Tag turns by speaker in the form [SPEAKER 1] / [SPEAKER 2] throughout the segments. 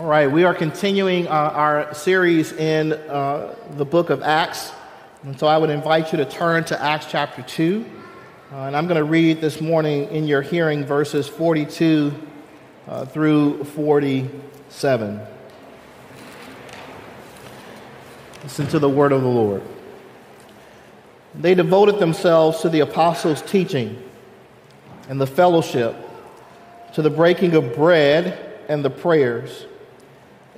[SPEAKER 1] All right, we are continuing uh, our series in uh, the book of Acts. And so I would invite you to turn to Acts chapter 2. Uh, and I'm going to read this morning in your hearing verses 42 uh, through 47. Listen to the word of the Lord. They devoted themselves to the apostles' teaching and the fellowship, to the breaking of bread and the prayers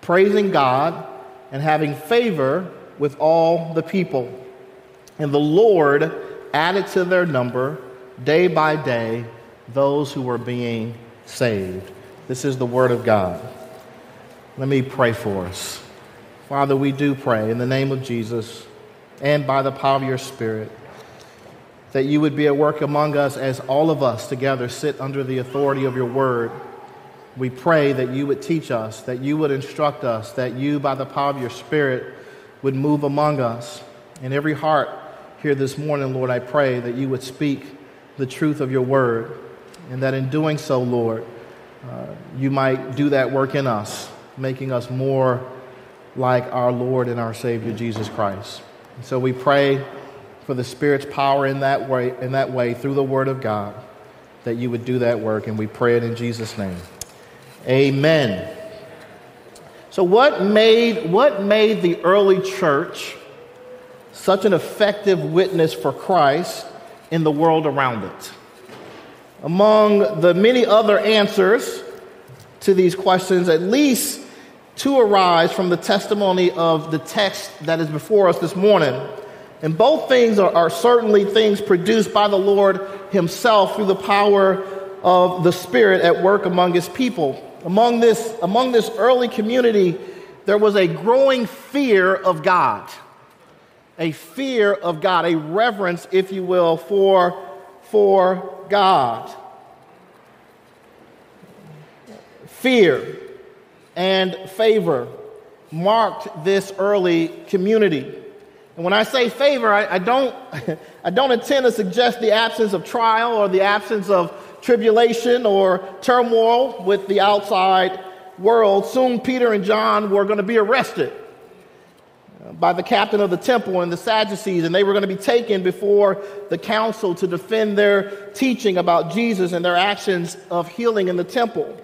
[SPEAKER 1] praising God and having favor with all the people. And the Lord added to their number day by day those who were being saved. This is the word of God. Let me pray for us. Father, we do pray in the name of Jesus and by the power of your Spirit that you would be at work among us as all of us together sit under the authority of your word we pray that you would teach us, that you would instruct us, that you, by the power of your Spirit, would move among us. In every heart here this morning, Lord, I pray that you would speak the truth of your word, and that in doing so, Lord, uh, you might do that work in us, making us more like our Lord and our Savior Jesus Christ. And so we pray for the Spirit's power in that way, in that way through the Word of God, that you would do that work, and we pray it in Jesus' name. Amen. So, what made, what made the early church such an effective witness for Christ in the world around it? Among the many other answers to these questions, at least two arise from the testimony of the text that is before us this morning. And both things are, are certainly things produced by the Lord Himself through the power of the Spirit at work among His people among this, among this early community, there was a growing fear of God. A fear of God, a reverence, if you will, for, for God. Fear and favor marked this early community. And when I say favor, I, I don't, I don't intend to suggest the absence of trial or the absence of tribulation or turmoil with the outside world, soon Peter and John were going to be arrested uh, by the captain of the temple and the Sadducees, and they were going to be taken before the council to defend their teaching about Jesus and their actions of healing in the temple.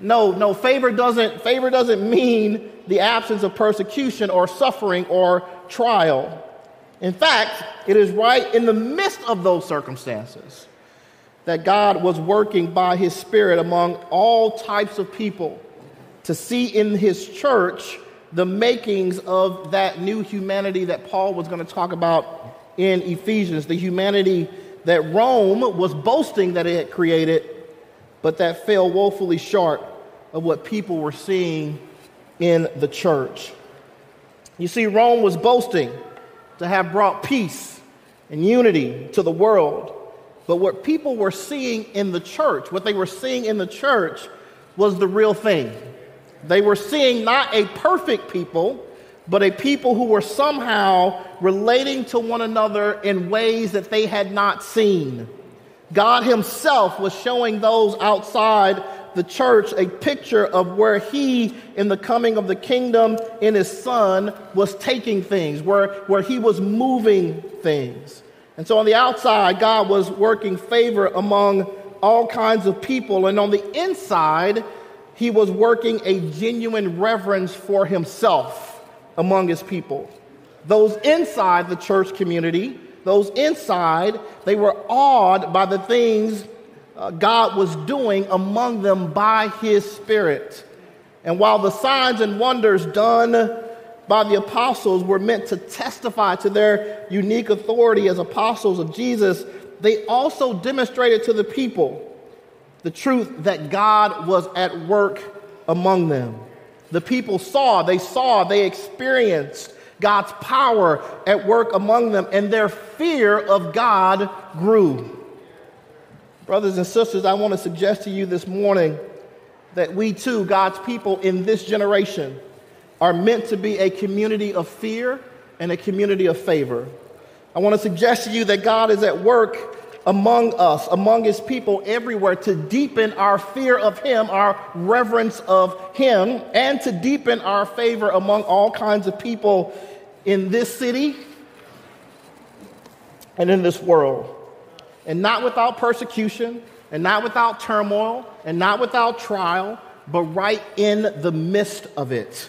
[SPEAKER 1] No, no, favor doesn't, favor doesn't mean the absence of persecution or suffering or trial. In fact, it is right in the midst of those circumstances that God was working by his Spirit among all types of people to see in his church the makings of that new humanity that Paul was going to talk about in Ephesians, the humanity that Rome was boasting that it had created, but that fell woefully short of what people were seeing in the church. You see, Rome was boasting to have brought peace and unity to the world. But what people were seeing in the church, what they were seeing in the church, was the real thing. They were seeing not a perfect people, but a people who were somehow relating to one another in ways that they had not seen. God Himself was showing those outside the church a picture of where He, in the coming of the kingdom in His Son, was taking things, where, where He was moving things. And so on the outside, God was working favor among all kinds of people. And on the inside, he was working a genuine reverence for himself among his people. Those inside the church community, those inside, they were awed by the things uh, God was doing among them by his Spirit. And while the signs and wonders done by the apostles were meant to testify to their unique authority as apostles of Jesus, they also demonstrated to the people the truth that God was at work among them. The people saw, they saw, they experienced God's power at work among them, and their fear of God grew. Brothers and sisters, I want to suggest to you this morning that we too, God's people in this generation, are meant to be a community of fear and a community of favor. I want to suggest to you that God is at work among us, among his people everywhere, to deepen our fear of him, our reverence of him, and to deepen our favor among all kinds of people in this city and in this world. And not without persecution, and not without turmoil, and not without trial, but right in the midst of it,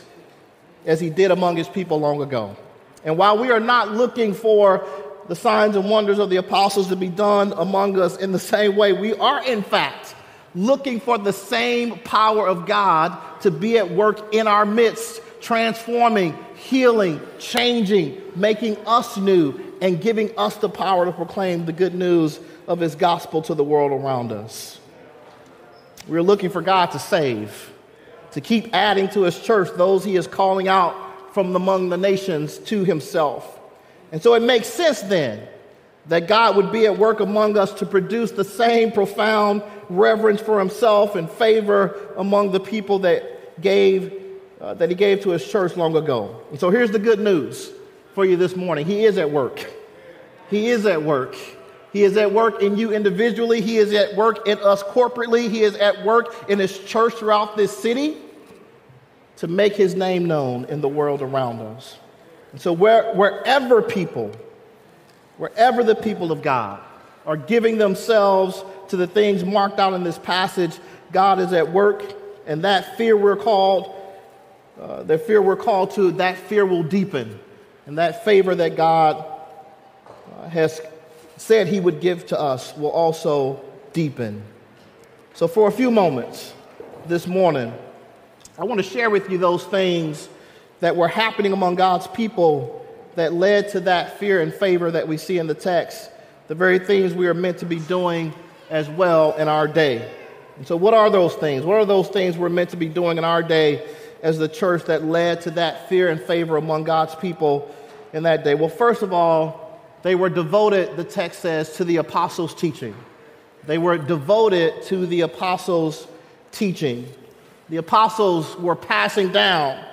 [SPEAKER 1] as he did among his people long ago. And while we are not looking for the signs and wonders of the apostles to be done among us in the same way, we are, in fact, looking for the same power of God to be at work in our midst, transforming, healing, changing, making us new, and giving us the power to proclaim the good news of his gospel to the world around us. We're looking for God to save, to keep adding to his church those he is calling out from among the nations to himself. And so it makes sense then that God would be at work among us to produce the same profound reverence for himself and favor among the people that gave uh, that he gave to his church long ago. And so here's the good news for you this morning. He is at work. He is at work. He is at work in you individually. He is at work in us corporately. He is at work in his church throughout this city to make his name known in the world around us. And so, where, wherever people, wherever the people of God are giving themselves to the things marked out in this passage, God is at work, and that fear we're called, uh, the fear we're called to, that fear will deepen, and that favor that God uh, has said He would give to us will also deepen. So, for a few moments this morning, I want to share with you those things that were happening among God's people that led to that fear and favor that we see in the text, the very things we are meant to be doing as well in our day. And so, what are those things? What are those things we're meant to be doing in our day as the church that led to that fear and favor among God's people in that day? Well, first of all, they were devoted, the text says, to the apostles' teaching. They were devoted to the apostles' teaching. The apostles were passing down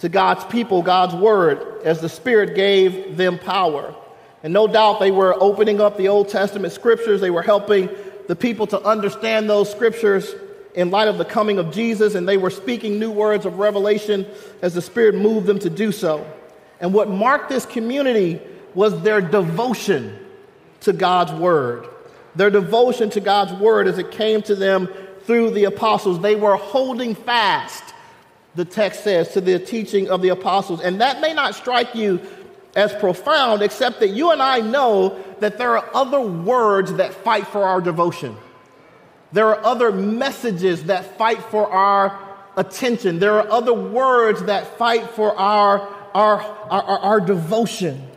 [SPEAKER 1] to God's people God's word as the Spirit gave them power. And no doubt they were opening up the Old Testament scriptures, they were helping the people to understand those scriptures in light of the coming of Jesus, and they were speaking new words of revelation as the Spirit moved them to do so. And what marked this community was their devotion to God's word. Their devotion to God's word as it came to them through the apostles. They were holding fast, the text says, to the teaching of the apostles. And that may not strike you as profound, except that you and I know that there are other words that fight for our devotion. There are other messages that fight for our attention. There are other words that fight for our, our, our, our, devotion.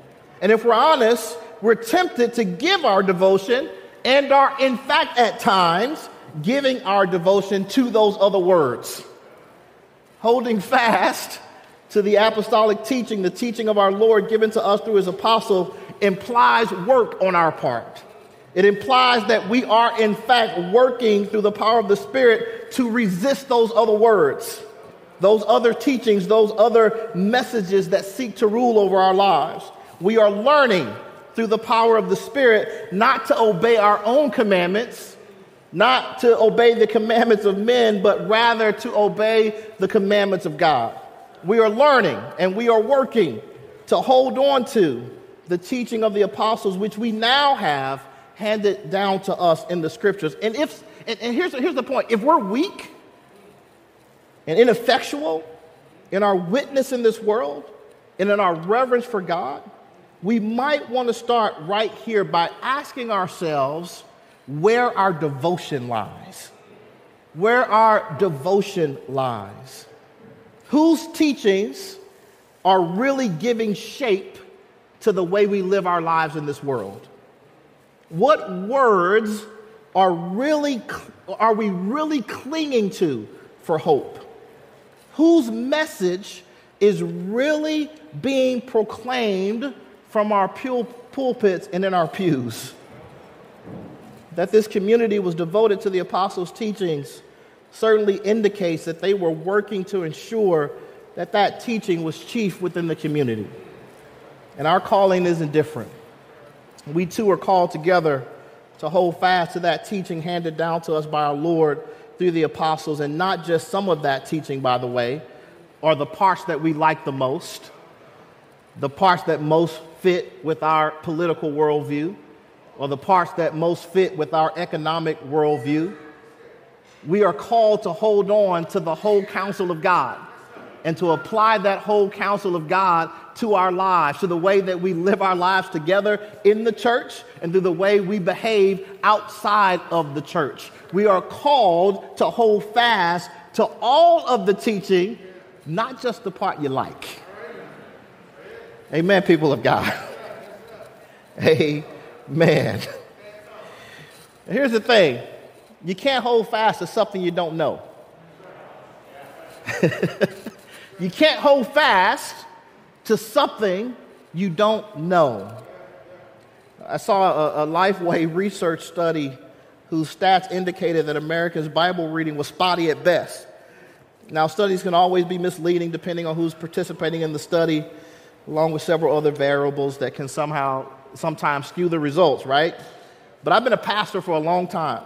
[SPEAKER 1] And if we're honest, we're tempted to give our devotion and are, in fact, at times, giving our devotion to those other words. Holding fast to the apostolic teaching, the teaching of our Lord given to us through his apostle, implies work on our part. It implies that we are, in fact, working through the power of the Spirit to resist those other words, those other teachings, those other messages that seek to rule over our lives. We are learning through the power of the Spirit not to obey our own commandments not to obey the commandments of men, but rather to obey the commandments of God. We are learning and we are working to hold on to the teaching of the apostles, which we now have handed down to us in the scriptures. And if and, and here's, here's the point if we're weak and ineffectual in our witness in this world and in our reverence for God, we might want to start right here by asking ourselves where our devotion lies. Where our devotion lies. Whose teachings are really giving shape to the way we live our lives in this world? What words are really are we really clinging to for hope? whose message is really being proclaimed from our pulpits and in our pews. That this community was devoted to the apostles' teachings certainly indicates that they were working to ensure that that teaching was chief within the community. And our calling isn't different. We too are called together to hold fast to that teaching handed down to us by our Lord through the apostles, and not just some of that teaching, by the way, or the parts that we like the most, the parts that most fit with our political worldview, or the parts that most fit with our economic worldview. We are called to hold on to the whole counsel of God and to apply that whole counsel of God to our lives, to the way that we live our lives together in the church and to the way we behave outside of the church. We are called to hold fast to all of the teaching, not just the part you like. Amen, people of God. Amen. Here's the thing you can't hold fast to something you don't know. You can't hold fast to something you don't know. I saw a, a Lifeway research study whose stats indicated that Americans' Bible reading was spotty at best. Now, studies can always be misleading depending on who's participating in the study, along with several other variables that can somehow sometimes skew the results, right? But I've been a pastor for a long time.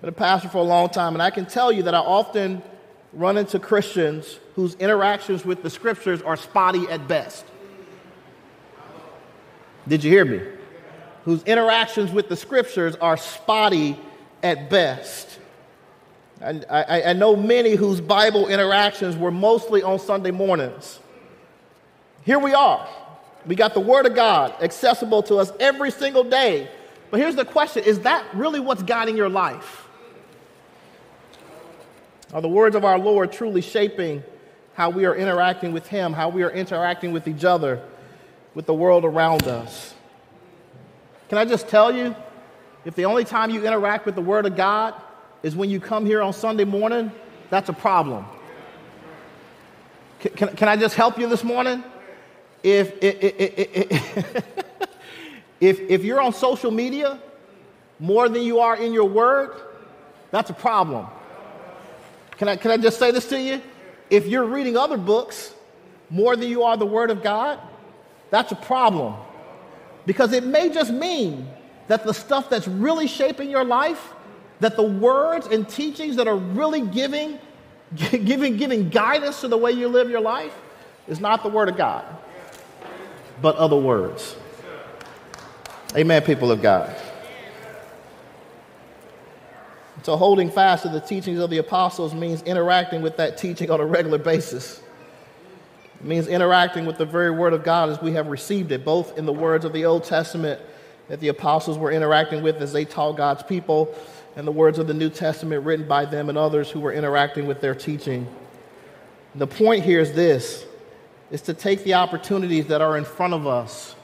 [SPEAKER 1] Been a pastor for a long time, and I can tell you that I often run into Christians whose interactions with the scriptures are spotty at best. Did you hear me? Whose interactions with the scriptures are spotty at best. I, I, I, know many whose Bible interactions were mostly on Sunday mornings. Here we are. We got the Word of God accessible to us every single day. But here's the question Is that really what's guiding your life? Are the words of our Lord truly shaping how we are interacting with Him, how we are interacting with each other, with the world around us? Can I just tell you, if the only time you interact with the Word of God is when you come here on Sunday morning, that's a problem. Can, can, can I just help you this morning? If, if, if, if you're on social media more than you are in your Word, that's a problem. Can I, can I just say this to you? If you're reading other books more than you are the Word of God, that's a problem. Because it may just mean that the stuff that's really shaping your life, that the words and teachings that are really giving, giving, giving guidance to the way you live your life, is not the Word of God, but other words. Amen, people of God. So, holding fast to the teachings of the apostles means interacting with that teaching on a regular basis. It means interacting with the very word of God as we have received it, both in the words of the Old Testament that the apostles were interacting with as they taught God's people, and the words of the New Testament written by them and others who were interacting with their teaching. The point here is this is to take the opportunities that are in front of us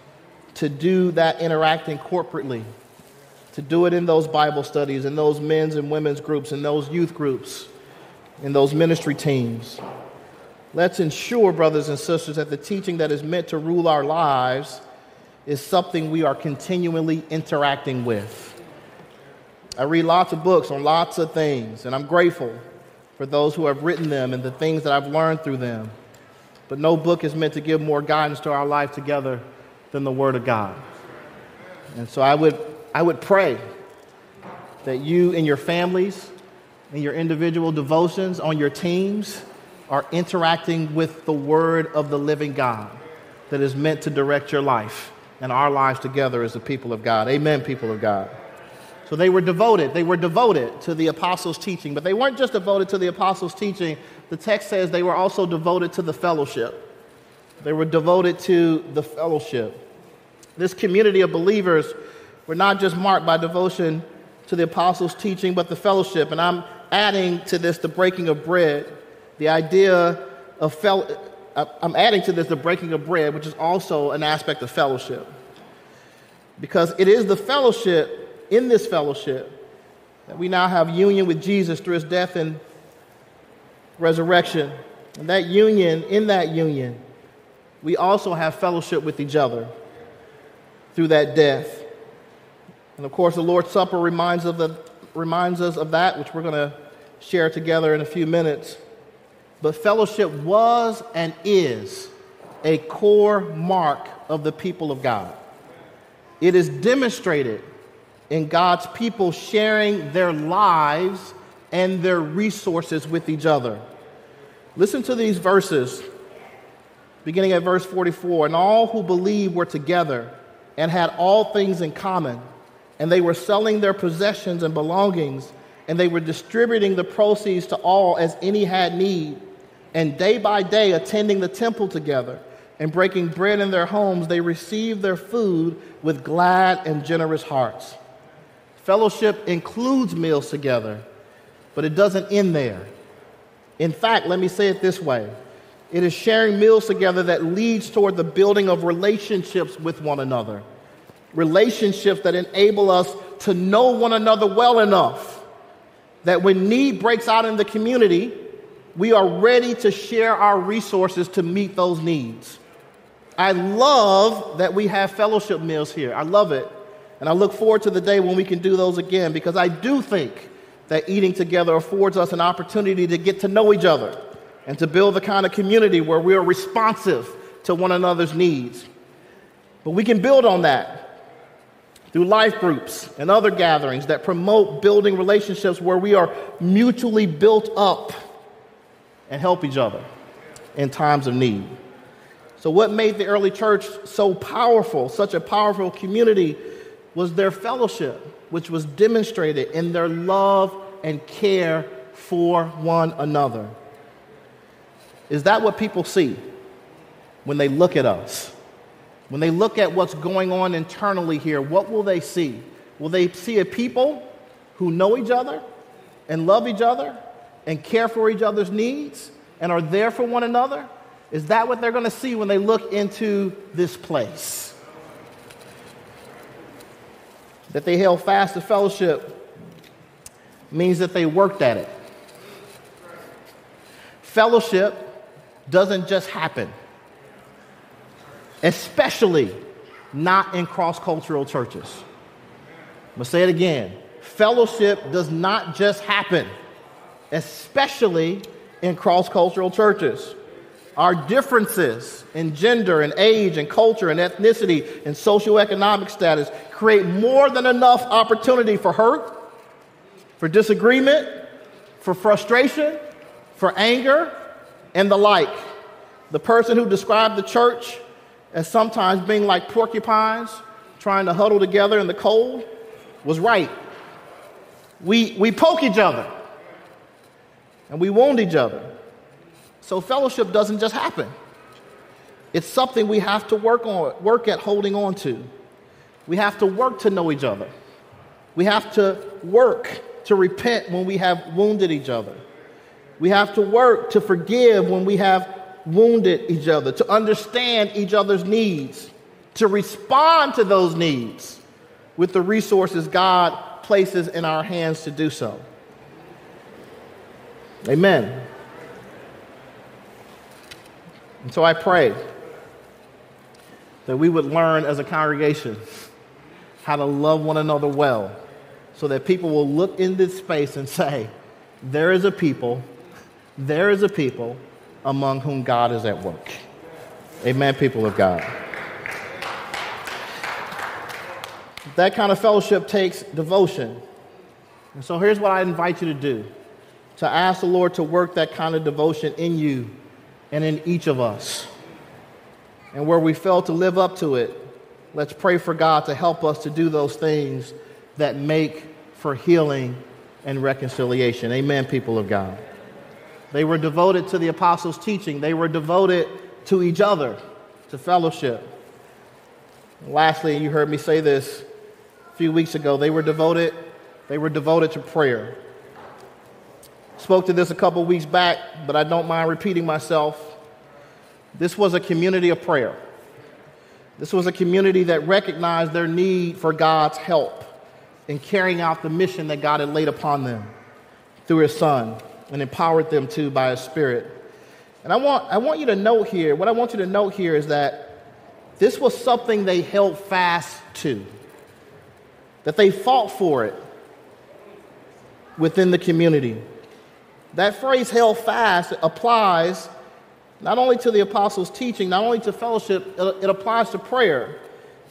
[SPEAKER 1] to do that interacting corporately to do it in those Bible studies, in those men's and women's groups, in those youth groups, in those ministry teams. Let's ensure, brothers and sisters, that the teaching that is meant to rule our lives is something we are continually interacting with. I read lots of books on lots of things, and I'm grateful for those who have written them and the things that I've learned through them. But no book is meant to give more guidance to our life together than the Word of God. And so I would I would pray that you and your families and your individual devotions on your teams are interacting with the Word of the living God that is meant to direct your life and our lives together as the people of God. Amen, people of God. So they were devoted. They were devoted to the apostles' teaching, but they weren't just devoted to the apostles' teaching. The text says they were also devoted to the fellowship. They were devoted to the fellowship. This community of believers we're not just marked by devotion to the apostles' teaching, but the fellowship. And I'm adding to this the breaking of bread, the idea of fel- I'm adding to this the breaking of bread, which is also an aspect of fellowship. Because it is the fellowship, in this fellowship, that we now have union with Jesus through his death and resurrection, And that union, in that union, we also have fellowship with each other through that death. And of course, the Lord's Supper reminds, of the, reminds us of that, which we're going to share together in a few minutes. But fellowship was and is a core mark of the people of God. It is demonstrated in God's people sharing their lives and their resources with each other. Listen to these verses, beginning at verse 44. And all who believed were together and had all things in common, and they were selling their possessions and belongings, and they were distributing the proceeds to all as any had need. And day by day, attending the temple together and breaking bread in their homes, they received their food with glad and generous hearts. Fellowship includes meals together, but it doesn't end there. In fact, let me say it this way it is sharing meals together that leads toward the building of relationships with one another, relationships that enable us to know one another well enough that when need breaks out in the community, we are ready to share our resources to meet those needs. I love that we have fellowship meals here. I love it. And I look forward to the day when we can do those again because I do think that eating together affords us an opportunity to get to know each other and to build the kind of community where we are responsive to one another's needs. But we can build on that through life groups and other gatherings that promote building relationships where we are mutually built up and help each other in times of need. So, what made the early church so powerful, such a powerful community, was their fellowship, which was demonstrated in their love and care for one another. Is that what people see when they look at us? When they look at what's going on internally here, what will they see? Will they see a people who know each other and love each other and care for each other's needs and are there for one another? Is that what they're going to see when they look into this place? That they held fast to fellowship means that they worked at it. Fellowship doesn't just happen, especially not in cross cultural churches. I'm to say it again. Fellowship does not just happen, especially in cross cultural churches. Our differences in gender and age and culture and ethnicity and socioeconomic status create more than enough opportunity for hurt, for disagreement, for frustration, for anger, and the like. The person who described the church as sometimes being like porcupines trying to huddle together in the cold was right. We, we poke each other and we wound each other. So fellowship doesn't just happen. It's something we have to work on, work at holding on to. We have to work to know each other. We have to work to repent when we have wounded each other. We have to work to forgive when we have wounded each other, to understand each other's needs, to respond to those needs with the resources God places in our hands to do so. Amen. And so I pray that we would learn as a congregation how to love one another well so that people will look in this space and say, there is a people, there is a people among whom God is at work. Amen, people of God. That kind of fellowship takes devotion. And so here's what I invite you to do to ask the Lord to work that kind of devotion in you and in each of us. And where we fail to live up to it, let's pray for God to help us to do those things that make for healing and reconciliation. Amen, people of God. They were devoted to the apostles' teaching, they were devoted to each other, to fellowship. And lastly, you heard me say this a few weeks ago, they were devoted, they were devoted to prayer. Spoke to this a couple weeks back, but I don't mind repeating myself. This was a community of prayer. This was a community that recognized their need for God's help in carrying out the mission that God had laid upon them through His Son and empowered them to by His Spirit. And I want, I want you to note here, what I want you to note here is that this was something they held fast to, that they fought for it within the community. That phrase held fast applies not only to the apostles' teaching, not only to fellowship, it applies to prayer.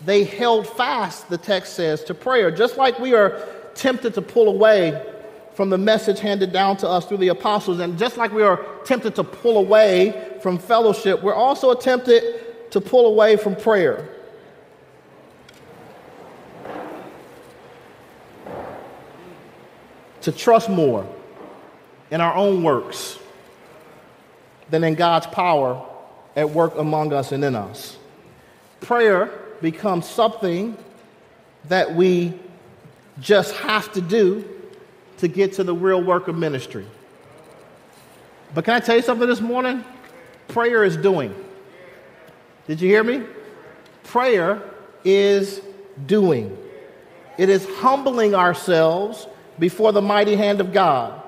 [SPEAKER 1] They held fast, the text says, to prayer. Just like we are tempted to pull away from the message handed down to us through the apostles, and just like we are tempted to pull away from fellowship, we're also tempted to pull away from prayer. To trust more in our own works than in God's power at work among us and in us. Prayer becomes something that we just have to do to get to the real work of ministry. But can I tell you something this morning? Prayer is doing. Did you hear me? Prayer is doing. It is humbling ourselves before the mighty hand of God.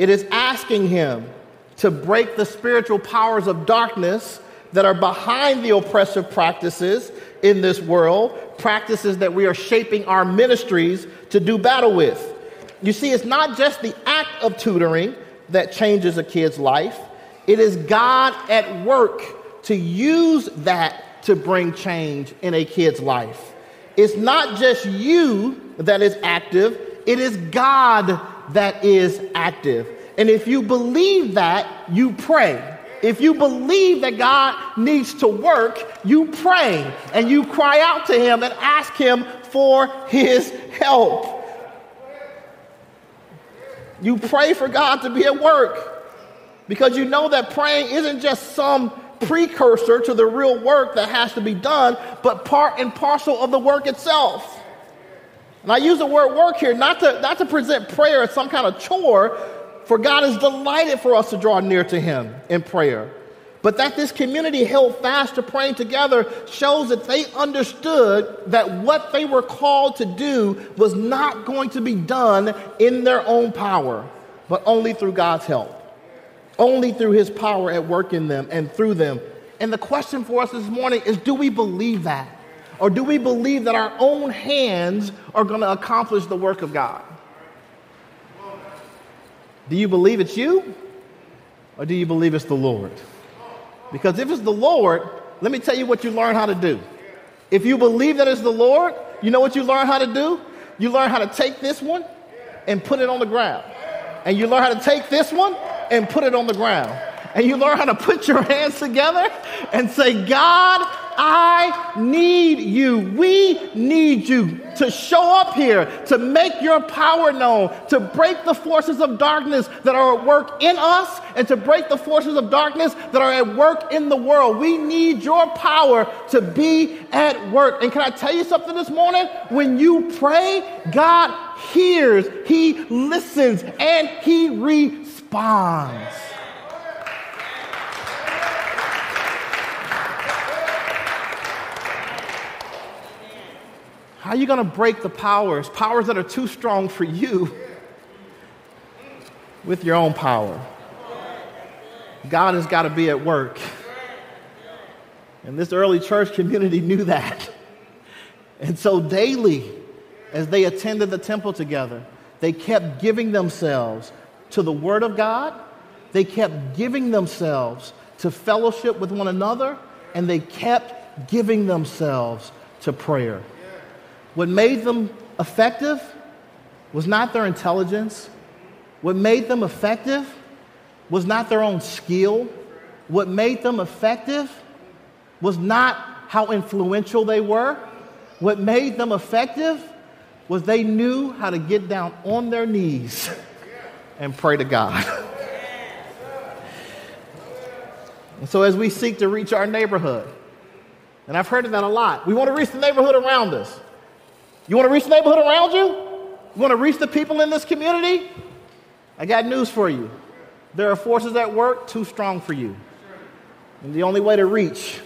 [SPEAKER 1] It is asking Him to break the spiritual powers of darkness that are behind the oppressive practices in this world, practices that we are shaping our ministries to do battle with. You see, it's not just the act of tutoring that changes a kid's life, it is God at work to use that to bring change in a kid's life. It's not just you that is active, it is God that is active. And if you believe that, you pray. If you believe that God needs to work, you pray and you cry out to Him and ask Him for His help. You pray for God to be at work because you know that praying isn't just some precursor to the real work that has to be done, but part and parcel of the work itself. And I use the word work here not to, not to present prayer as some kind of chore, for God is delighted for us to draw near to Him in prayer. But that this community held fast to praying together shows that they understood that what they were called to do was not going to be done in their own power, but only through God's help, only through His power at work in them and through them. And the question for us this morning is do we believe that? Or do we believe that our own hands are going to accomplish the work of God? Do you believe it's you? Or do you believe it's the Lord? Because if it's the Lord, let me tell you what you learn how to do. If you believe that it's the Lord, you know what you learn how to do? You learn how to take this one and put it on the ground. And you learn how to take this one and put it on the ground. And you learn how to put your hands together and say, God, I need you. We need you to show up here, to make your power known, to break the forces of darkness that are at work in us, and to break the forces of darkness that are at work in the world. We need your power to be at work. And can I tell you something this morning? When you pray, God hears, He listens, and He responds. How are you going to break the powers, powers that are too strong for you, with your own power? God has got to be at work. And this early church community knew that. And so daily, as they attended the temple together, they kept giving themselves to the Word of God, they kept giving themselves to fellowship with one another, and they kept giving themselves to prayer. What made them effective was not their intelligence. What made them effective was not their own skill. What made them effective was not how influential they were. What made them effective was they knew how to get down on their knees and pray to God. and so, as we seek to reach our neighborhood, and I've heard of that a lot, we want to reach the neighborhood around us. You want to reach the neighborhood around you? You want to reach the people in this community? I got news for you. There are forces at work too strong for you. And the only way to reach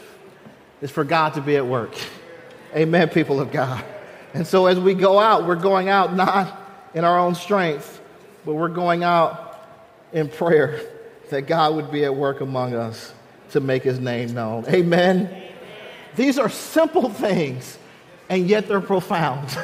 [SPEAKER 1] is for God to be at work. Amen, people of God. And so as we go out, we're going out not in our own strength, but we're going out in prayer that God would be at work among us to make his name known. Amen. Amen. These are simple things, and yet they're profound.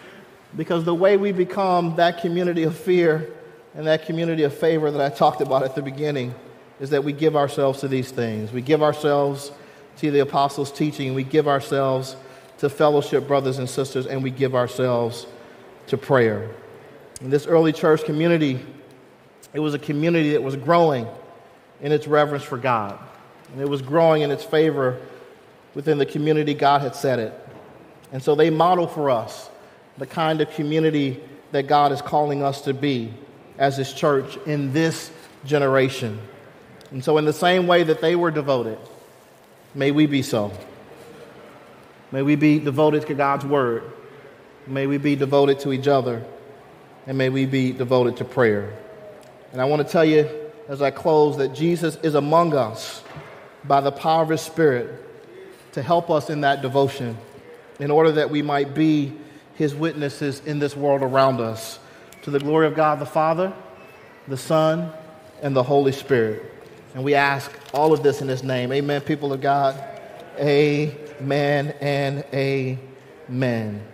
[SPEAKER 1] because the way we become that community of fear and that community of favor that I talked about at the beginning is that we give ourselves to these things. We give ourselves to the apostles' teaching, we give ourselves to fellowship, brothers and sisters, and we give ourselves to prayer. In this early church community, it was a community that was growing in its reverence for God, and it was growing in its favor within the community God had set it. And so they model for us the kind of community that God is calling us to be as His church in this generation. And so, in the same way that they were devoted, may we be so. May we be devoted to God's word. May we be devoted to each other. And may we be devoted to prayer. And I want to tell you as I close that Jesus is among us by the power of His Spirit to help us in that devotion in order that we might be His witnesses in this world around us to the glory of God the Father, the Son, and the Holy Spirit. And we ask all of this in His name. Amen, people of God. Amen and amen.